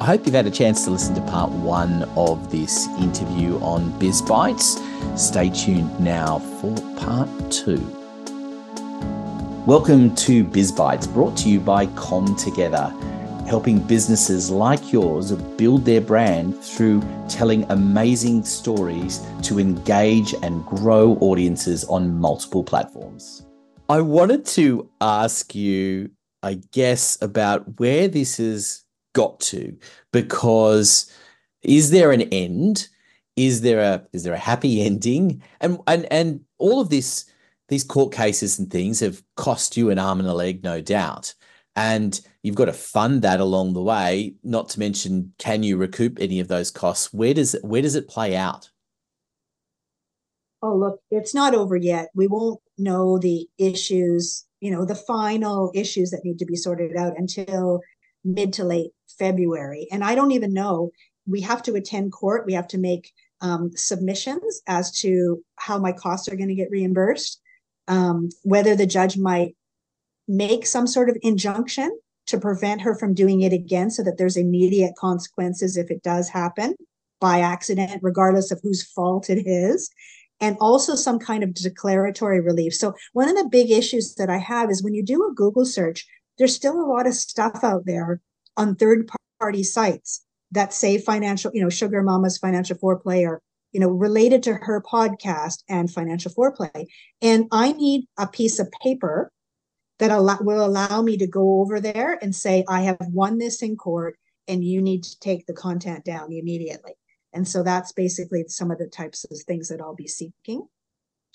I hope you've had a chance to listen to part one of this interview on BizBytes. Stay tuned now for part two. Welcome to BizBytes, brought to you by CommTogether, helping businesses like yours build their brand through telling amazing stories to engage and grow audiences on multiple platforms. I wanted to ask you, I guess, about where this is got to because is there an end? Is there a is there a happy ending? And and and all of this these court cases and things have cost you an arm and a leg, no doubt. And you've got to fund that along the way. Not to mention, can you recoup any of those costs? Where does it, where does it play out? Oh, look, it's not over yet. We won't know the issues, you know, the final issues that need to be sorted out until mid to late February. And I don't even know. We have to attend court. We have to make um, submissions as to how my costs are going to get reimbursed, um, whether the judge might make some sort of injunction to prevent her from doing it again so that there's immediate consequences if it does happen by accident, regardless of whose fault it is. And also some kind of declaratory relief. So, one of the big issues that I have is when you do a Google search, there's still a lot of stuff out there on third party sites that say financial, you know, Sugar Mama's financial foreplay or, you know, related to her podcast and financial foreplay. And I need a piece of paper that will allow me to go over there and say, I have won this in court and you need to take the content down immediately. And so that's basically some of the types of things that I'll be seeking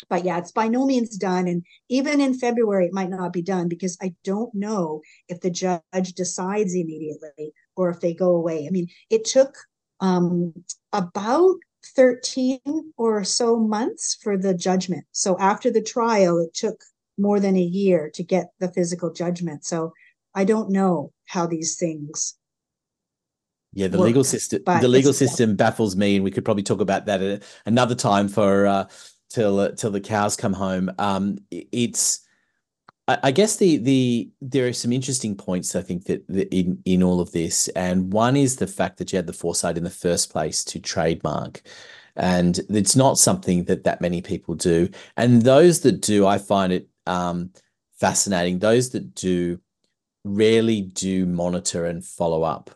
but yeah, it's by no means done. And even in February, it might not be done because I don't know if the judge decides immediately or if they go away. I mean, it took um, about 13 or so months for the judgment. So after the trial, it took more than a year to get the physical judgment. So I don't know how these things yeah, the work, legal system. The legal system baffles me, and we could probably talk about that at another time for uh, till uh, till the cows come home. Um, it's I, I guess the the there are some interesting points I think that, that in in all of this, and one is the fact that you had the foresight in the first place to trademark. And it's not something that that many people do. And those that do i find it um, fascinating. Those that do rarely do monitor and follow up.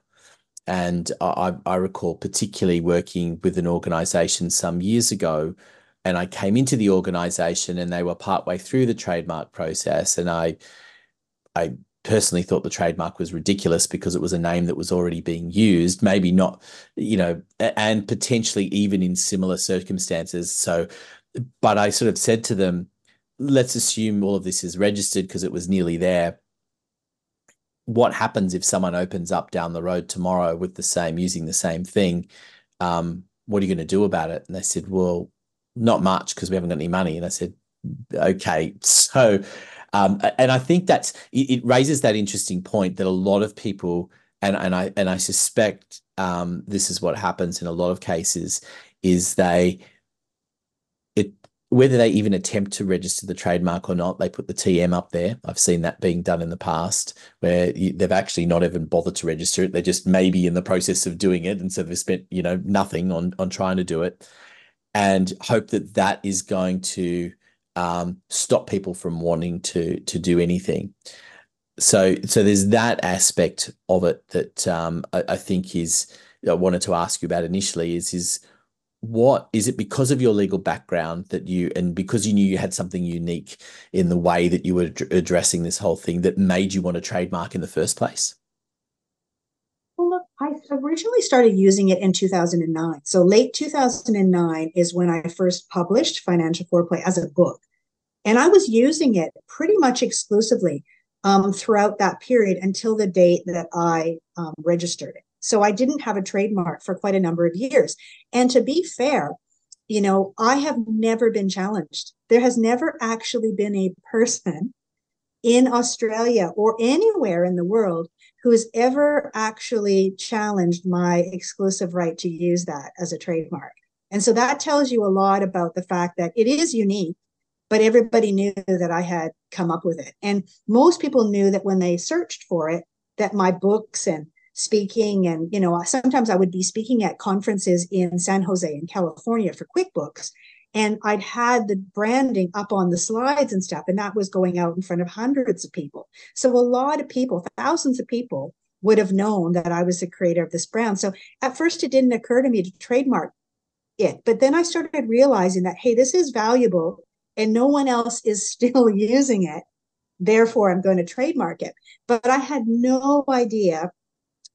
And I, I recall particularly working with an organization some years ago and I came into the organization and they were partway through the trademark process and I I personally thought the trademark was ridiculous because it was a name that was already being used maybe not you know and potentially even in similar circumstances. So but I sort of said to them let's assume all of this is registered because it was nearly there. What happens if someone opens up down the road tomorrow with the same using the same thing? Um, what are you going to do about it? And they said well not much because we haven't got any money. And I said, okay. So, um, and I think that's it, it, raises that interesting point that a lot of people, and and I and I suspect um, this is what happens in a lot of cases, is they it whether they even attempt to register the trademark or not, they put the TM up there. I've seen that being done in the past where they've actually not even bothered to register it. They're just maybe in the process of doing it, and so they've spent you know nothing on on trying to do it and hope that that is going to um, stop people from wanting to to do anything. So so there's that aspect of it that um, I, I, think is I wanted to ask you about initially is is what is it because of your legal background that you and because you knew you had something unique in the way that you were addressing this whole thing that made you want to trademark in the first place? I originally started using it in 2009. So late 2009 is when I first published Financial Foreplay as a book. And I was using it pretty much exclusively um, throughout that period until the date that I um, registered it. So I didn't have a trademark for quite a number of years. And to be fair, you know, I have never been challenged. There has never actually been a person in Australia or anywhere in the world who has ever actually challenged my exclusive right to use that as a trademark. And so that tells you a lot about the fact that it is unique, but everybody knew that I had come up with it. And most people knew that when they searched for it, that my books and speaking and you know sometimes i would be speaking at conferences in san jose in california for quickbooks and i'd had the branding up on the slides and stuff and that was going out in front of hundreds of people. So a lot of people thousands of people would have known that i was the creator of this brand. So at first it didn't occur to me to trademark it. But then i started realizing that hey this is valuable and no one else is still using it. Therefore i'm going to trademark it. But i had no idea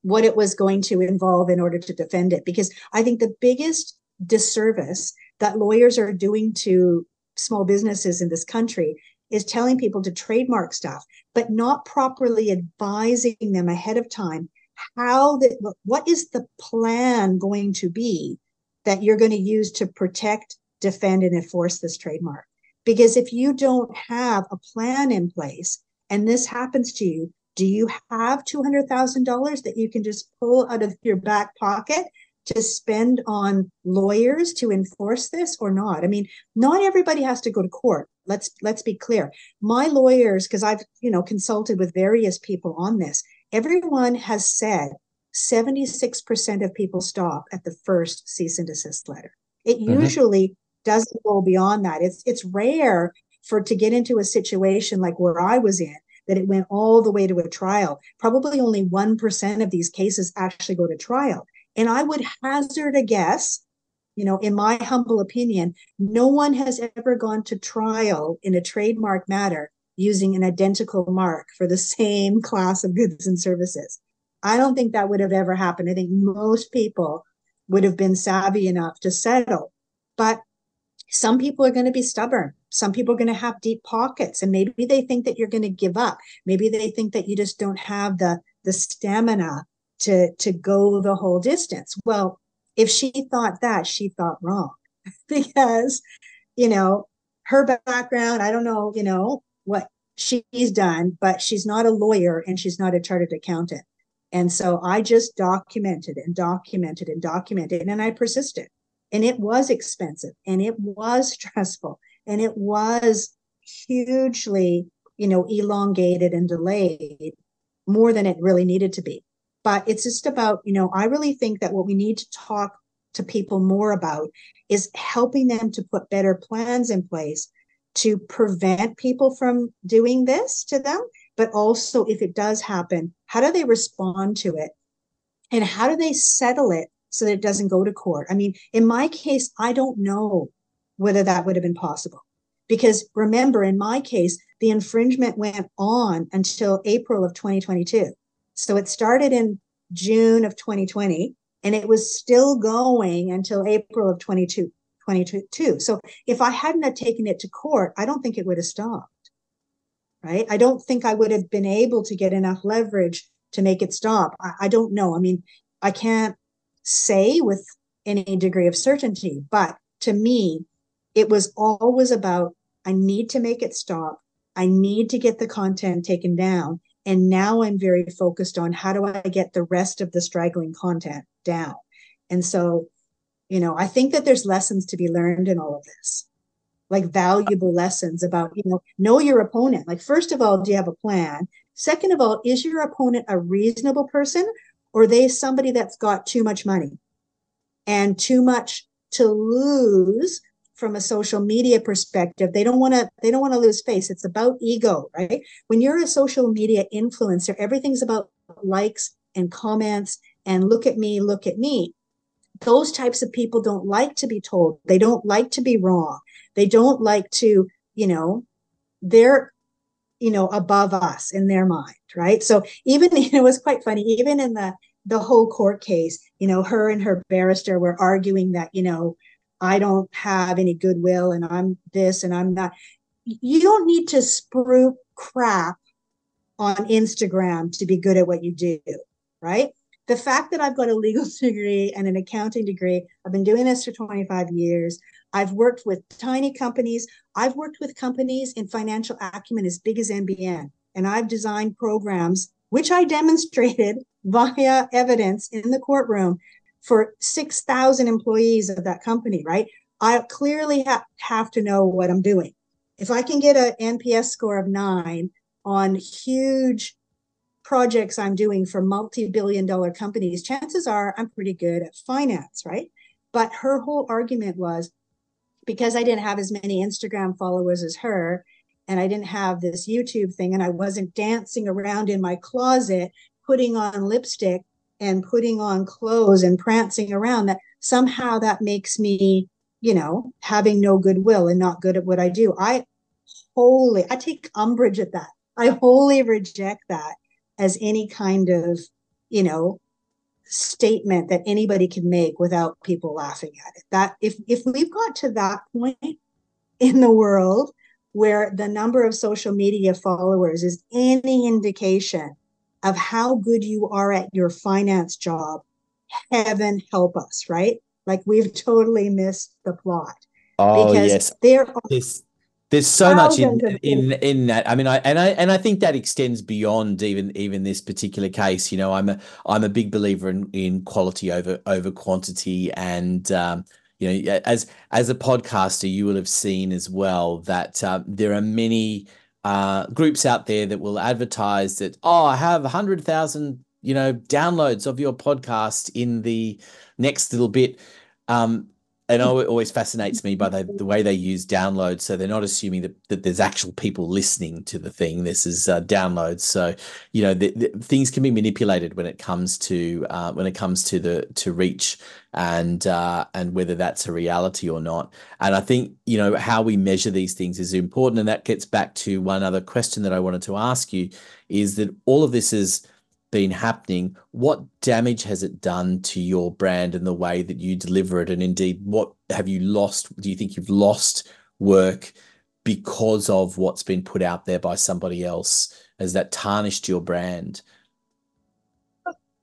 what it was going to involve in order to defend it because i think the biggest disservice that lawyers are doing to small businesses in this country is telling people to trademark stuff but not properly advising them ahead of time how that what is the plan going to be that you're going to use to protect defend and enforce this trademark? Because if you don't have a plan in place and this happens to you, do you have $200,000 that you can just pull out of your back pocket to spend on lawyers to enforce this or not? I mean, not everybody has to go to court. Let's let's be clear. My lawyers because I've, you know, consulted with various people on this. Everyone has said 76% of people stop at the first cease and desist letter. It mm-hmm. usually doesn't go beyond that. It's it's rare for to get into a situation like where I was in that it went all the way to a trial. Probably only 1% of these cases actually go to trial. And I would hazard a guess, you know, in my humble opinion, no one has ever gone to trial in a trademark matter using an identical mark for the same class of goods and services. I don't think that would have ever happened. I think most people would have been savvy enough to settle. But some people are going to be stubborn. Some people are going to have deep pockets and maybe they think that you're going to give up. Maybe they think that you just don't have the, the stamina to, to go the whole distance. Well, if she thought that, she thought wrong because, you know, her background, I don't know, you know, what she's done, but she's not a lawyer and she's not a chartered accountant. And so I just documented and documented and documented and I persisted and it was expensive and it was stressful and it was hugely you know elongated and delayed more than it really needed to be but it's just about you know i really think that what we need to talk to people more about is helping them to put better plans in place to prevent people from doing this to them but also if it does happen how do they respond to it and how do they settle it so that it doesn't go to court. I mean, in my case, I don't know whether that would have been possible. Because remember, in my case, the infringement went on until April of 2022. So it started in June of 2020 and it was still going until April of 22, 2022. So if I hadn't have taken it to court, I don't think it would have stopped. Right. I don't think I would have been able to get enough leverage to make it stop. I, I don't know. I mean, I can't say with any degree of certainty. But to me, it was always about I need to make it stop. I need to get the content taken down. And now I'm very focused on how do I get the rest of the straggling content down. And so, you know, I think that there's lessons to be learned in all of this, like valuable lessons about, you know, know your opponent. Like, first of all, do you have a plan? Second of all, is your opponent a reasonable person or they somebody that's got too much money and too much to lose from a social media perspective they don't want to they don't want to lose face. It's about ego right? When you're a social media influencer everything's about likes and comments and look at me look at me. Those types of people don't like to be told. They don't like to be wrong. They don't like to you know they're you know above us in their mind right? So even you know it was quite funny even in the the whole court case you know her and her barrister were arguing that you know i don't have any goodwill and i'm this and i'm not you don't need to sprue crap on instagram to be good at what you do right the fact that i've got a legal degree and an accounting degree i've been doing this for 25 years I've worked with tiny companies. I've worked with companies in financial acumen as big as NBN. And I've designed programs, which I demonstrated via evidence in the courtroom for 6,000 employees of that company, right? I clearly ha- have to know what I'm doing. If I can get an NPS score of nine on huge projects I'm doing for multi-billion dollar companies, chances are I'm pretty good at finance, right? But her whole argument was because I didn't have as many Instagram followers as her, and I didn't have this YouTube thing, and I wasn't dancing around in my closet putting on lipstick and putting on clothes and prancing around, that somehow that makes me, you know, having no goodwill and not good at what I do. I wholly, I take umbrage at that. I wholly reject that as any kind of, you know, statement that anybody can make without people laughing at it. That if if we've got to that point in the world where the number of social media followers is any indication of how good you are at your finance job, heaven help us, right? Like we've totally missed the plot. Oh because yes, there are this there's so much in, in in that. I mean, I and I and I think that extends beyond even even this particular case. You know, I'm a I'm a big believer in in quality over over quantity, and um, you know, as as a podcaster, you will have seen as well that uh, there are many uh, groups out there that will advertise that oh, I have a hundred thousand you know downloads of your podcast in the next little bit. Um, and it always fascinates me by the, the way they use downloads. So they're not assuming that, that there's actual people listening to the thing. This is uh, downloads. So you know the, the, things can be manipulated when it comes to uh, when it comes to the to reach and uh, and whether that's a reality or not. And I think you know how we measure these things is important, and that gets back to one other question that I wanted to ask you: is that all of this is been happening, what damage has it done to your brand and the way that you deliver it? And indeed, what have you lost? Do you think you've lost work because of what's been put out there by somebody else? Has that tarnished your brand?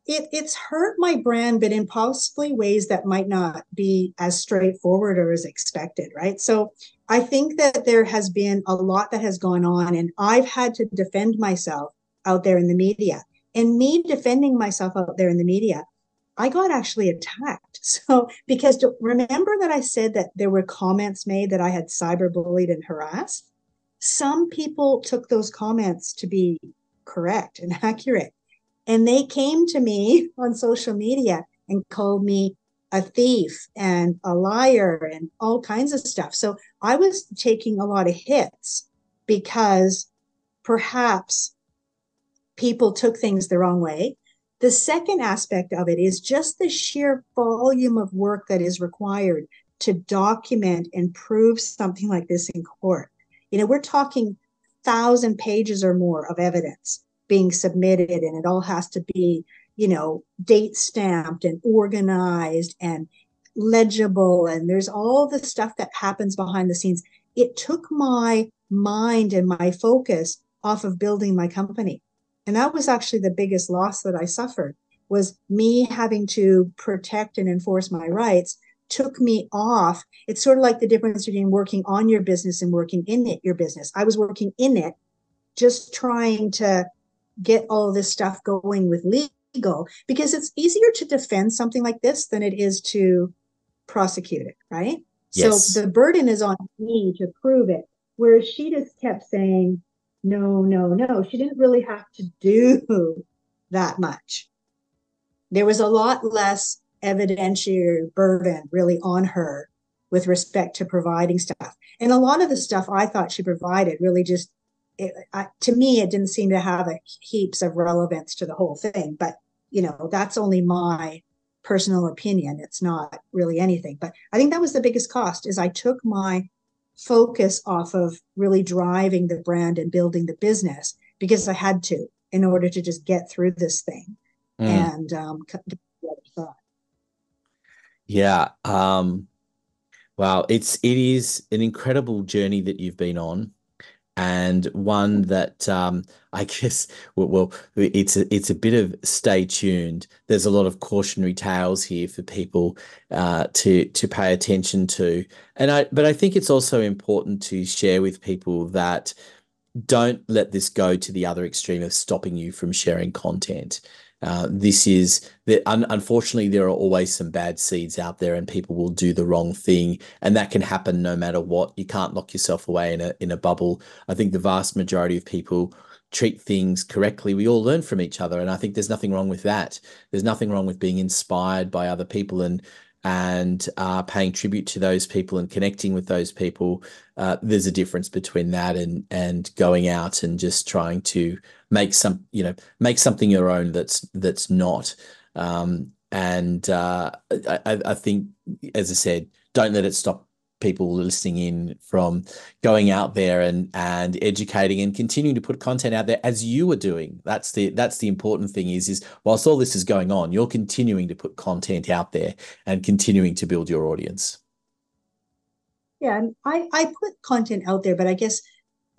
It, it's hurt my brand, but in possibly ways that might not be as straightforward or as expected, right? So I think that there has been a lot that has gone on, and I've had to defend myself out there in the media and me defending myself out there in the media, I got actually attacked. So, because to, remember that I said that there were comments made that I had cyberbullied and harassed? Some people took those comments to be correct and accurate. And they came to me on social media and called me a thief and a liar and all kinds of stuff. So I was taking a lot of hits because perhaps people took things the wrong way. The second aspect of it is just the sheer volume of work that is required to document and prove something like this in court. You know, we're talking thousand pages or more of evidence being submitted, and it all has to be, you know, date stamped and organized and legible. And there's all the stuff that happens behind the scenes. It took my mind and my focus off of building my company. And that was actually the biggest loss that I suffered was me having to protect and enforce my rights took me off. It's sort of like the difference between working on your business and working in it, your business. I was working in it, just trying to get all this stuff going with legal because it's easier to defend something like this than it is to prosecute it, right? Yes. So the burden is on me to prove it. Whereas she just kept saying, no, no, no. She didn't really have to do that much. There was a lot less evidentiary burden really on her with respect to providing stuff. And a lot of the stuff I thought she provided really just, it, I, to me, it didn't seem to have a heaps of relevance to the whole thing. But, you know, that's only my personal opinion. It's not really anything. But I think that was the biggest cost is I took my focus off of really driving the brand and building the business because I had to in order to just get through this thing mm. and um, yeah. Um, wow. It's it is an incredible journey that you've been on and one that um, I guess well, well, it's a, it's a bit of stay tuned. There's a lot of cautionary tales here for people uh, to to pay attention to, and I but I think it's also important to share with people that don't let this go to the other extreme of stopping you from sharing content. Uh, this is that un- unfortunately there are always some bad seeds out there and people will do the wrong thing and that can happen no matter what you can't lock yourself away in a in a bubble i think the vast majority of people treat things correctly, we all learn from each other. And I think there's nothing wrong with that. There's nothing wrong with being inspired by other people and and uh, paying tribute to those people and connecting with those people. Uh, there's a difference between that and and going out and just trying to make some you know make something your own that's that's not. Um, and uh, I, I think, as I said, don't let it stop people listening in from going out there and and educating and continuing to put content out there as you are doing. That's the that's the important thing is is whilst all this is going on you're continuing to put content out there and continuing to build your audience. Yeah i i put content out there but i guess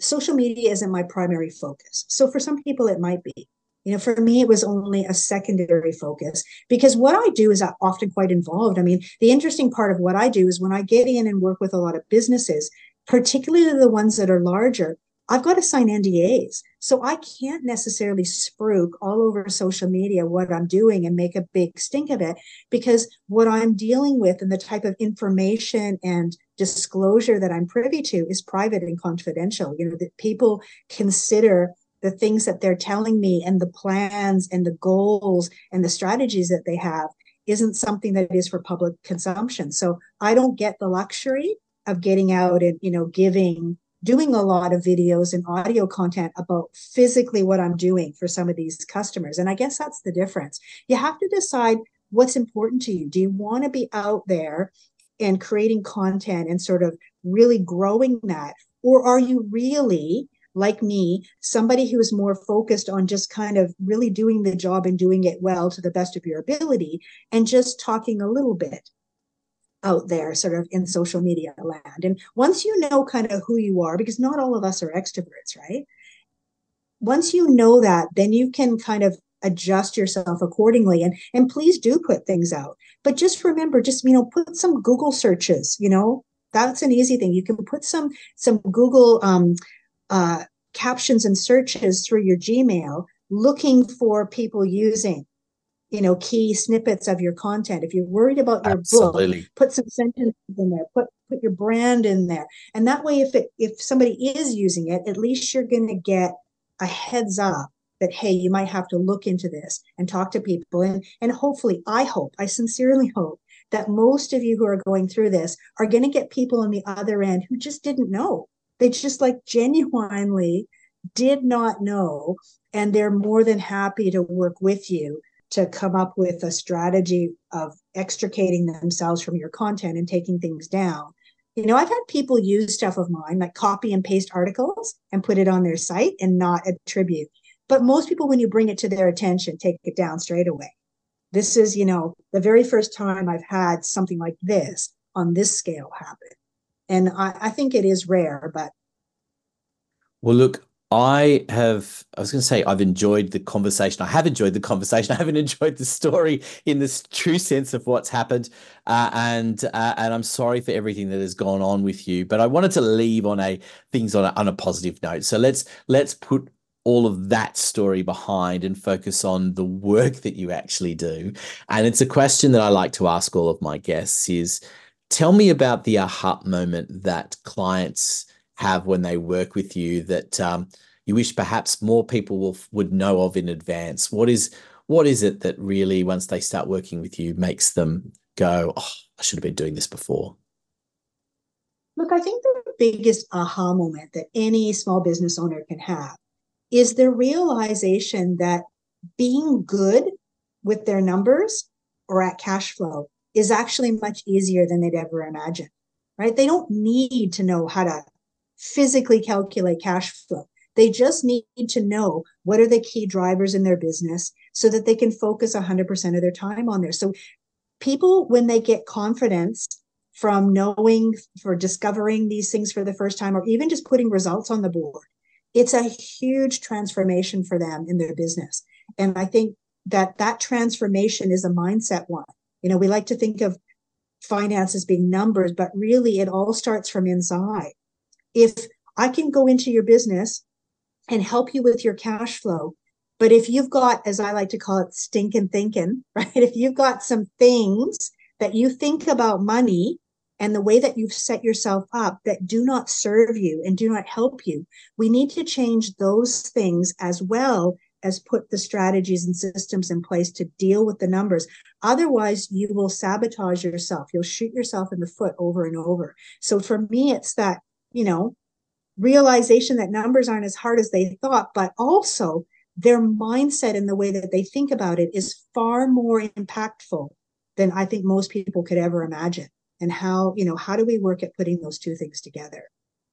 social media isn't my primary focus. So for some people it might be you know, for me, it was only a secondary focus because what I do is often quite involved. I mean, the interesting part of what I do is when I get in and work with a lot of businesses, particularly the ones that are larger, I've got to sign NDAs. So I can't necessarily spruik all over social media what I'm doing and make a big stink of it because what I'm dealing with and the type of information and disclosure that I'm privy to is private and confidential. You know, that people consider the things that they're telling me and the plans and the goals and the strategies that they have isn't something that is for public consumption. So I don't get the luxury of getting out and, you know, giving, doing a lot of videos and audio content about physically what I'm doing for some of these customers. And I guess that's the difference. You have to decide what's important to you. Do you want to be out there and creating content and sort of really growing that? Or are you really like me, somebody who is more focused on just kind of really doing the job and doing it well to the best of your ability and just talking a little bit out there sort of in social media land. And once you know kind of who you are, because not all of us are extroverts, right? Once you know that, then you can kind of adjust yourself accordingly and and please do put things out but just remember just you know put some google searches you know that's an easy thing you can put some some google um, uh, captions and searches through your Gmail looking for people using you know key snippets of your content. If you're worried about your Absolutely. book put some sentences in there put put your brand in there. And that way if it if somebody is using it at least you're going to get a heads up that hey you might have to look into this and talk to people. And and hopefully i hope i sincerely hope that most of you who are going through this are going to get people on the other end who just didn't know they just like genuinely did not know. And they're more than happy to work with you to come up with a strategy of extricating themselves from your content and taking things down. You know, I've had people use stuff of mine, like copy and paste articles and put it on their site and not attribute. But most people, when you bring it to their attention, take it down straight away. This is, you know, the very first time I've had something like this on this scale happen. And I, I think it is rare, but. Well, look, I have, I was going to say, I've enjoyed the conversation. I have enjoyed the conversation. I haven't enjoyed the story in this true sense of what's happened. Uh, and uh, and I'm sorry for everything that has gone on with you. But I wanted to leave on a things on a, on a positive note. So let's let's put all of that story behind and focus on the work that you actually do. And it's a question that I like to ask all of my guests is tell me about the aha moment that clients have when they work with you that um, you wish perhaps more people will, would know of in advance? What is what is it that really, once they start working with you, makes them go, "Oh, I should have been doing this before"? Look, I think the biggest aha moment that any small business owner can have is the realization that being good with their numbers or at cash flow is actually much easier than they'd ever imagine, right? They don't need to know how to physically calculate cash flow. They just need to know what are the key drivers in their business so that they can focus 100% of their time on there. So people, when they get confidence from knowing, for discovering these things for the first time, or even just putting results on the board, it's a huge transformation for them in their business. And I think that that transformation is a mindset one. You know, we like to think of finance as being numbers, but really it all starts from inside. If I can go into your business and help you with your cash flow, but if you've got, as I like to call it, stinking thinking, right? If you've got some things that you think about money and the way that you've set yourself up that do not serve you and do not help you. We need to change those things as well as put the strategies and systems in place to deal with the numbers. Otherwise, you will sabotage yourself. You'll shoot yourself in the foot over and over. So for me, it's that, you know, realization that numbers aren't as hard as they thought, but also their mindset and the way that they think about it is far more impactful than I think most people could ever imagine. And how, you know, how do we work at putting those two things together?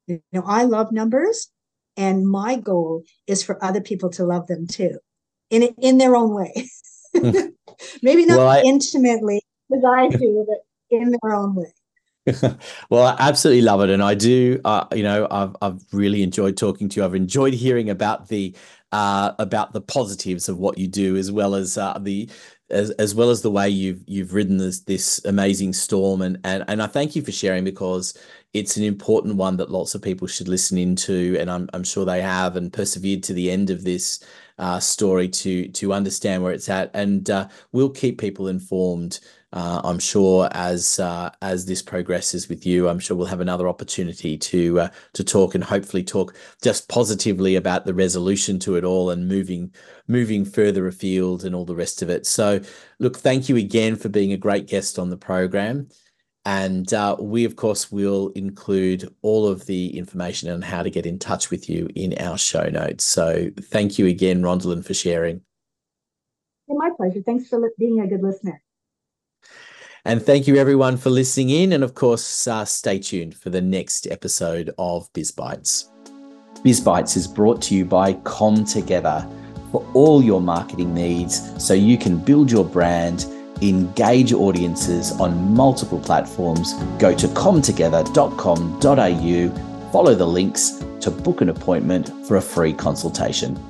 You know, I love numbers and my goal is for other people to love them too in in their own way. Maybe not well, I, intimately as I do, but in their own way. well, I absolutely love it, and I do. Uh, you know, I've I've really enjoyed talking to you. I've enjoyed hearing about the uh, about the positives of what you do, as well as uh, the as, as well as the way you've you've ridden this this amazing storm. And and and I thank you for sharing because it's an important one that lots of people should listen into, and I'm I'm sure they have and persevered to the end of this uh, story to to understand where it's at, and uh, we'll keep people informed uh, I'm sure as uh, as this progresses with you, I'm sure we'll have another opportunity to uh, to talk and hopefully talk just positively about the resolution to it all and moving moving further afield and all the rest of it. So, look, thank you again for being a great guest on the program. And uh, we, of course, will include all of the information on how to get in touch with you in our show notes. So thank you again, Rhondalynn, for sharing. My pleasure. Thanks for being a good listener. And thank you everyone for listening in. And of course, uh, stay tuned for the next episode of BizBytes. Biz Bites is brought to you by CommTogether for all your marketing needs so you can build your brand, engage audiences on multiple platforms. Go to commtogether.com.au, follow the links to book an appointment for a free consultation.